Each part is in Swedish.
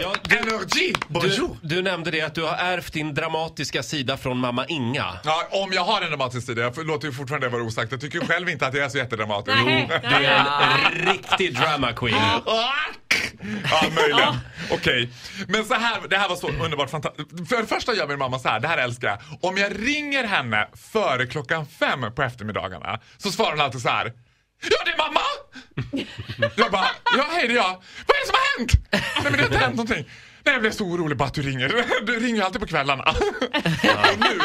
Ja, du, Energy! du, Bonjour! du nämnde det att du har ärvt din dramatiska sida från mamma Inga. Ja, om jag har en dramatisk sida, jag låter ju fortfarande det vara osagt. Jag tycker själv inte att jag är så jättedramatisk. Nej. Du är en riktig drama queen. Ja, möjligen. Okej. Men så här, det här var så underbart fantastiskt. För det första gör min mamma så här, det här älskar jag. Om jag ringer henne före klockan fem på eftermiddagarna så svarar hon alltid så här. Ja, det är mamma! Jag bara, ja hej det är jag. Vad är det som har hänt? Nej men det har inte hänt någonting. Nej jag blev så orolig bara att du ringer. Du ringer ju alltid på kvällarna. Nu,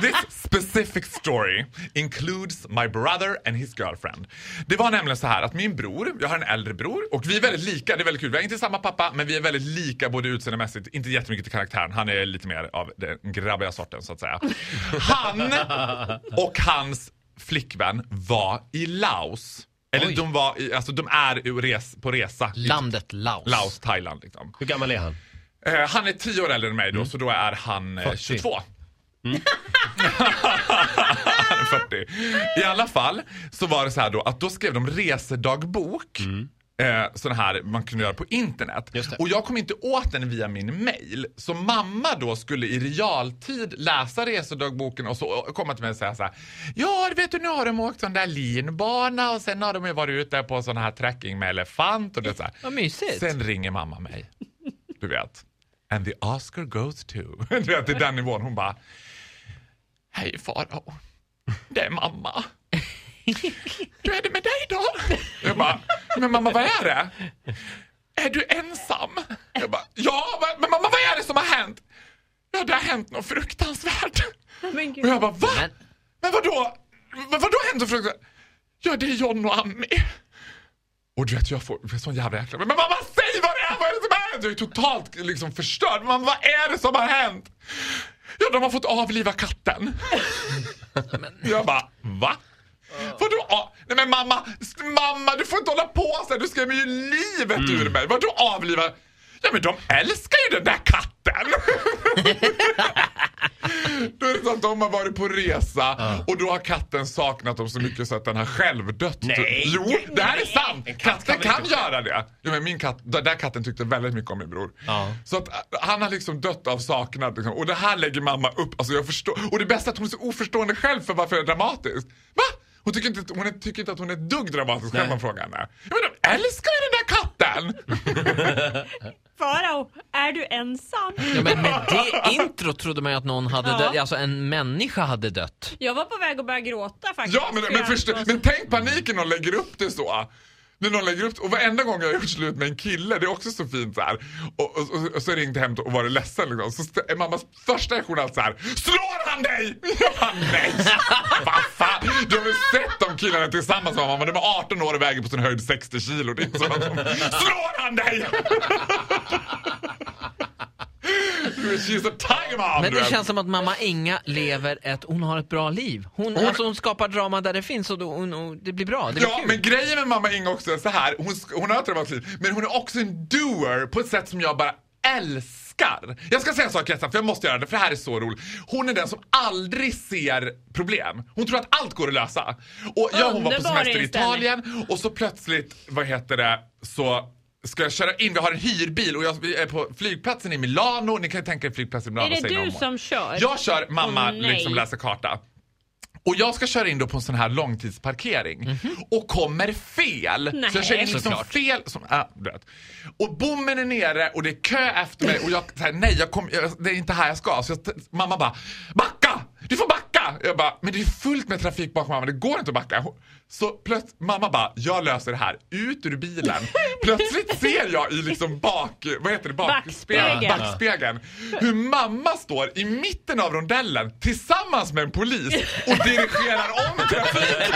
this specific story includes my brother and his girlfriend. Det var nämligen så här att min bror, jag har en äldre bror och vi är väldigt lika, det är väldigt kul. Vi har inte samma pappa men vi är väldigt lika både utseendemässigt, inte jättemycket till karaktären. Han är lite mer av den grabbiga sorten så att säga. Han och hans flickvän var i Laos. Eller Oj. de var i, alltså de är res, på resa. Landet Laos. Laos, Thailand liksom. Hur gammal är han? Eh, han är 10 år äldre än mig då, så då är han eh, 40. 22. han är 40. I alla fall så var det så här då att då skrev de resedagbok. Eh, sån här man kunde göra på internet. Och jag kom inte åt den via min mail. Så mamma då skulle i realtid läsa resedagboken och så komma till mig och säga så här. Ja, vet du nu har de åkt sån där linbana och sen har de ju varit ute på sån här trekking med elefant och det så här. Vad mysigt. Sen ringer mamma mig. Du vet. And the Oscar goes to. Du vet, det är den nivån. Hon bara. Hej Farao. Det är mamma. Hur är det med dig då? Jag bara. Men mamma vad är det? Är du ensam? Jag bara. Ja, men- men mamma vad är det som har hänt? Ja, det har hänt något fruktansvärt. Men Och gud. jag bara va? Men- Men vadå? Men vadå hänt något fruktansvärt? Ja, det är John och Ami. Och du vet, jag får jag får sån jävla jäkla... Men mamma, säg vad det är! Vad är det som har hänt? Jag är totalt liksom förstörd. Mamma, vad är det som har hänt? Ja, de har fått avliva katten. Jag bara, va? Nej men mamma, mamma du får inte hålla på så här. Du skrämmer ju livet ur mig. Vadå avliva? Ja men de älskar ju den där katten. Då är det så att de har varit på resa och då har katten saknat dem så mycket så att den har själv dött. Nej. Jo, det här är sant. En katt Katten kan kan göra det. Jo, men min katt, den där katten tyckte väldigt mycket om min bror. Ja. Så att äh, han har liksom dött av saknad. Liksom. Och det här lägger mamma upp. Alltså jag förstår. Och det bästa är att hon är så oförstående själv för varför det är dramatiskt. Va? Hon tycker inte, hon är, tycker inte att hon är ett dugg dramatisk om man frågar henne. Ja, men de älskar ju den där katten! Farao, är du ensam? Ja, men med det intro trodde man ju att någon hade Ja. dött, alltså en människa hade dött. Jag var på väg att börja gråta faktiskt. Ja men, men, jag var så- men tänk paniken när lägger upp det så. När någon lägger upp det, och varenda gång jag har gjort slut med en kille, det är också så fint så här. Och, och, och, och så ringde hem och varit ledsen liksom. Så är mammas första reaktion alltid så här. Slår han dig? Jag bara nej! Du har väl sett de killarna tillsammans med mamma? De är 18 år och väger på sin höjd 60 kilo. Det är inte så att de, Slår han dig? She's a tiger mom! Men det känns som att mamma Inga lever ett, hon har ett bra liv. Hon, Hon- alltså, hon skapar drama där det finns och, då, hon, och det blir bra. Det blir Ja, kul. men grejen med mamma Inga också är så här. Hon, hon har ett dramatiskt liv, men hon är också en doer på ett sätt som jag bara älskar. Jag ska säga en sak Jessan, för jag måste göra det, för det här är så roligt. Hon är den som aldrig ser problem. Hon tror att allt går att lösa. Och ja, hon var på semester i. Italien och så plötsligt, vad heter det, så ska jag köra in, vi har en hyrbil och jag är på flygplatsen i Milano. Ni kan ju tänka er flygplatsen i Milano. Är det du som kör? Jag kör, mamma nej. liksom läser karta. Och jag ska köra in då på en sån här långtidsparkering Mhm. och kommer fel. Nej. Så jag kör in liksom Såklart. fel. Som, vet. Och bommen är nere och det är kö efter mig och jag säger nej, jag kom, jag, det är inte här jag ska. Så jag, mamma bara, backa! Du får backa! Jag bara, men det är fullt med trafik bakom mamma, det går inte att backa. Så plötsligt, mamma bara, jag löser det här. Ut ur bilen. Plötsligt ser jag i liksom bak, vad heter det, bak, Backspegeln. backspegeln. Hur mamma står i mitten av rondellen tillsammans med en polis och dirigerar om trafiken.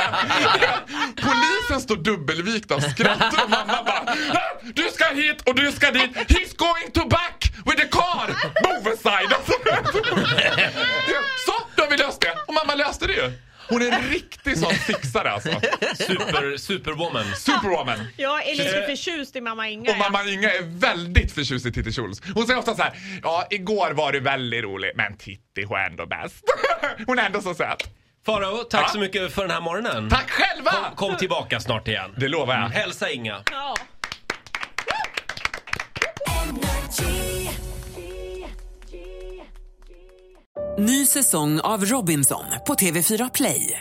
Polisen står dubbelvikt av skratt och mamma bara "Ah, Du ska hit och du ska dit. He's going to back! with the car, move aside. så, då har vi löst det. Och mamma löste det ju. Hon är en sån fixare alltså. Super, superwoman. Superwoman. Jag är lite förtjust i mamma Inga. Och mamma Inga är väldigt förtjust i Titti Schultz. Hon säger ofta så här, ja igår var du väldigt rolig, men Titti hon är ändå bäst. Hon är ändå så söt. Farao, tack Ja. så mycket för den här morgonen. Tack själva! Kom, kom tillbaka snart igen. Det lovar jag. Hälsa Inga. Ja. Ny säsong av Robinson på TV4 Play.